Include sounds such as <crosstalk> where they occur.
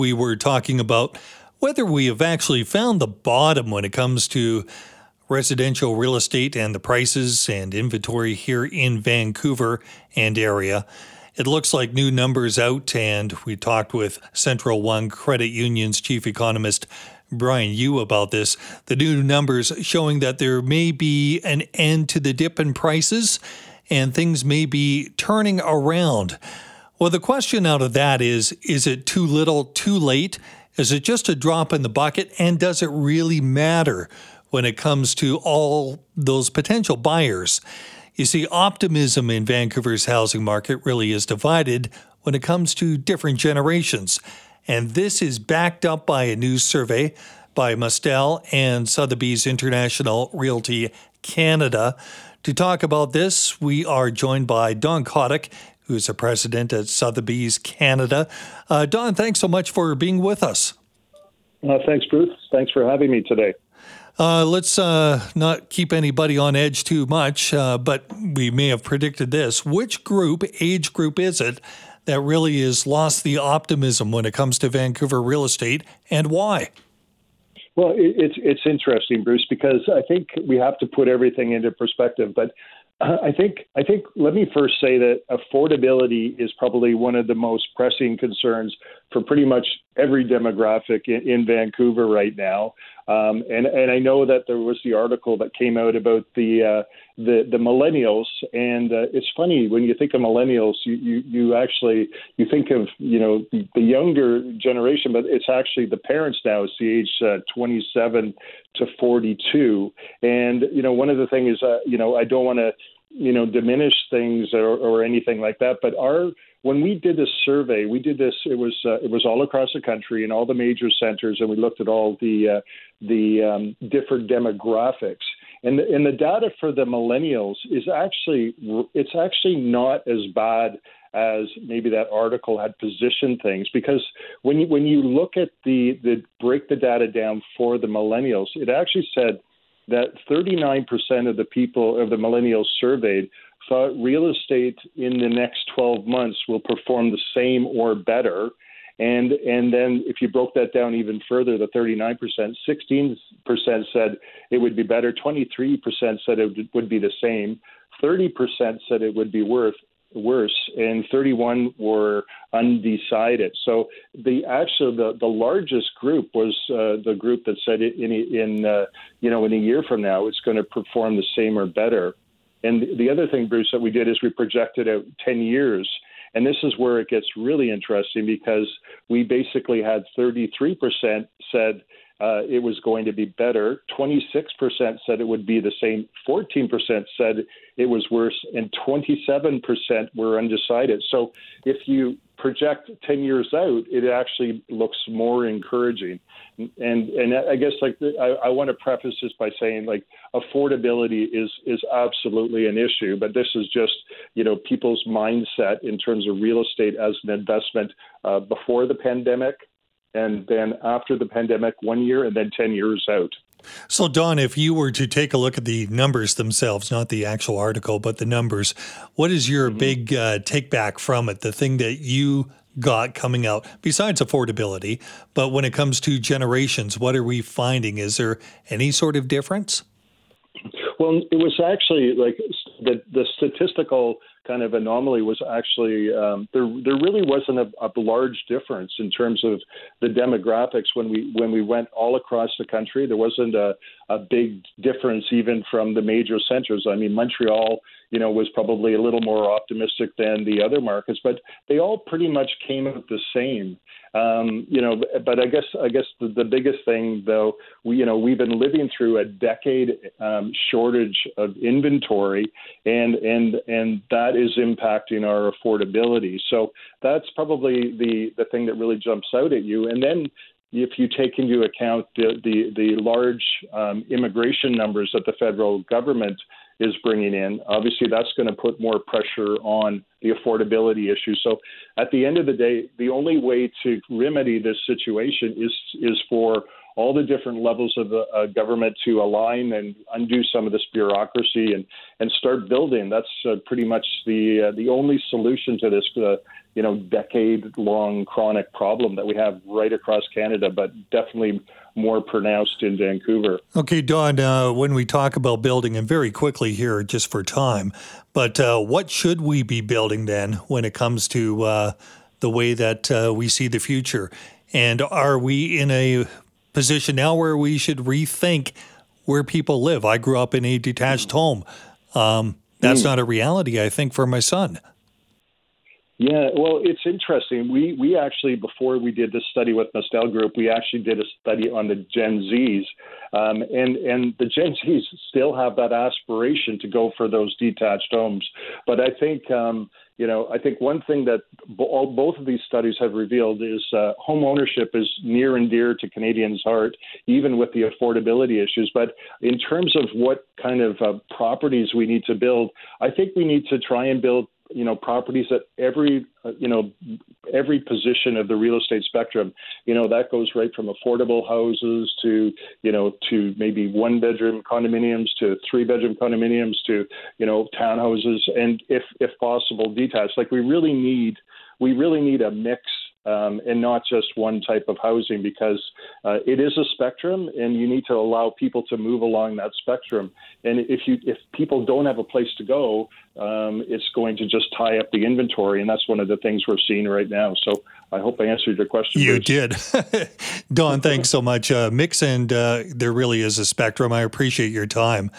We were talking about whether we have actually found the bottom when it comes to residential real estate and the prices and inventory here in Vancouver and area. It looks like new numbers out, and we talked with Central One Credit Union's chief economist Bryan Yu about this. The new numbers showing that there may be an end to the dip in prices and things may be turning around. Well, the question out of that is is it too little, too late? Is it just a drop in the bucket? And does it really matter when it comes to all those potential buyers? You see, optimism in Vancouver's housing market really is divided when it comes to different generations. And this is backed up by a new survey by Mustel and Sotheby's International Realty Canada. To talk about this, we are joined by Don Kottick who's a president at Sotheby's Canada. Uh, Don, thanks so much for being with us. Uh, thanks, Bruce. Thanks for having me today. Uh, let's uh, not keep anybody on edge too much, uh, but we may have predicted this. Which group, age group, is it that really has lost the optimism when it comes to Vancouver real estate, and why? Well, it's it's interesting, Bruce, because I think we have to put everything into perspective. But I think I think let me first say that affordability is probably one of the most pressing concerns for pretty much every demographic in, in Vancouver right now. Um, and and I know that there was the article that came out about the uh, the the millennials, and uh, it's funny when you think of millennials, you, you you actually you think of you know the, the younger generation, but it's actually the parents now. It's the age uh, 27 to 42, and you know one of the things is uh, you know I don't want to you know diminish things or, or anything like that, but our when we did this survey, we did this. It was uh, it was all across the country in all the major centers, and we looked at all the uh, the um, different demographics. And the, and the data for the millennials is actually it's actually not as bad as maybe that article had positioned things because when you when you look at the the break the data down for the millennials, it actually said that 39% of the people of the millennials surveyed thought real estate in the next 12 months will perform the same or better. And and then if you broke that down even further, the 39%, 16% said it would be better, 23% said it would be the same, 30% said it would be worth worse, and 31 were undecided. So the actual the, the largest group was uh, the group that said in in uh, you know in a year from now it's going to perform the same or better. And the other thing, Bruce, that we did is we projected out 10 years. And this is where it gets really interesting because we basically had 33% said uh, it was going to be better, 26% said it would be the same, 14% said it was worse, and 27% were undecided. So if you project 10 years out, it actually looks more encouraging. And and I guess like I, I want to preface this by saying like affordability is is absolutely an issue, but this is just you know people's mindset in terms of real estate as an investment uh, before the pandemic, and then after the pandemic, one year, and then 10 years out. So, Don, if you were to take a look at the numbers themselves, not the actual article, but the numbers, what is your mm-hmm. big uh, take back from it? The thing that you got coming out, besides affordability, but when it comes to generations, what are we finding? Is there any sort of difference? Well, it was actually like the the statistical kind of anomaly was actually um, there. There really wasn't a, a, large difference in terms of the demographics when we when we went all across the country. There wasn't a, a big difference even from the major centers. I mean, Montreal, you know, was probably a little more optimistic than the other markets, but they all pretty much came out the same. Um, you know, but I guess I guess the, the biggest thing though, we you know we've been living through a decade um, shortage of inventory, and and and that is impacting our affordability. So that's probably the the thing that really jumps out at you. And then if you take into account the the, the large um, immigration numbers that the federal government is bringing in. Obviously, that's going to put more pressure on the affordability issue. So, at the end of the day, the only way to remedy this situation is is for all the different levels of the uh, government to align and undo some of this bureaucracy and and start building. That's uh, pretty much the uh, the only solution to this. Uh, you know, decade long chronic problem that we have right across Canada, but definitely more pronounced in Vancouver. Okay, Don, uh, when we talk about building, and very quickly here, just for time, but uh, what should we be building then when it comes to uh, the way that uh, we see the future? And are we in a position now where we should rethink where people live? I grew up in a detached home. Um, that's mm. not a reality, I think, for my son. Yeah, well, it's interesting. We we actually before we did this study with Mustel Group, we actually did a study on the Gen Zs, um, and and the Gen <laughs> Zs still have that aspiration to go for those detached homes. But I think um, you know I think one thing that all, both of these studies have revealed is uh, home ownership is near and dear to Canadians' heart, even with the affordability issues. But in terms of what kind of uh, properties we need to build, I think we need to try and build you know properties at every uh, you know every position of the real estate spectrum you know that goes right from affordable houses to you know to maybe one bedroom condominiums to three bedroom condominiums to you know townhouses and if if possible detached. Like we really need we really need a mix um, and not just one type of housing because uh, it is a spectrum and you need to allow people to move along that spectrum. And if you if people don't have a place to go, um, it's going to just tie up the inventory, and that's one of the things we're seeing right now. So I hope I answered your question. You Bruce. did, <laughs> Don. Thanks so much. Uh, mix and uh, there really is a spectrum. I appreciate your time.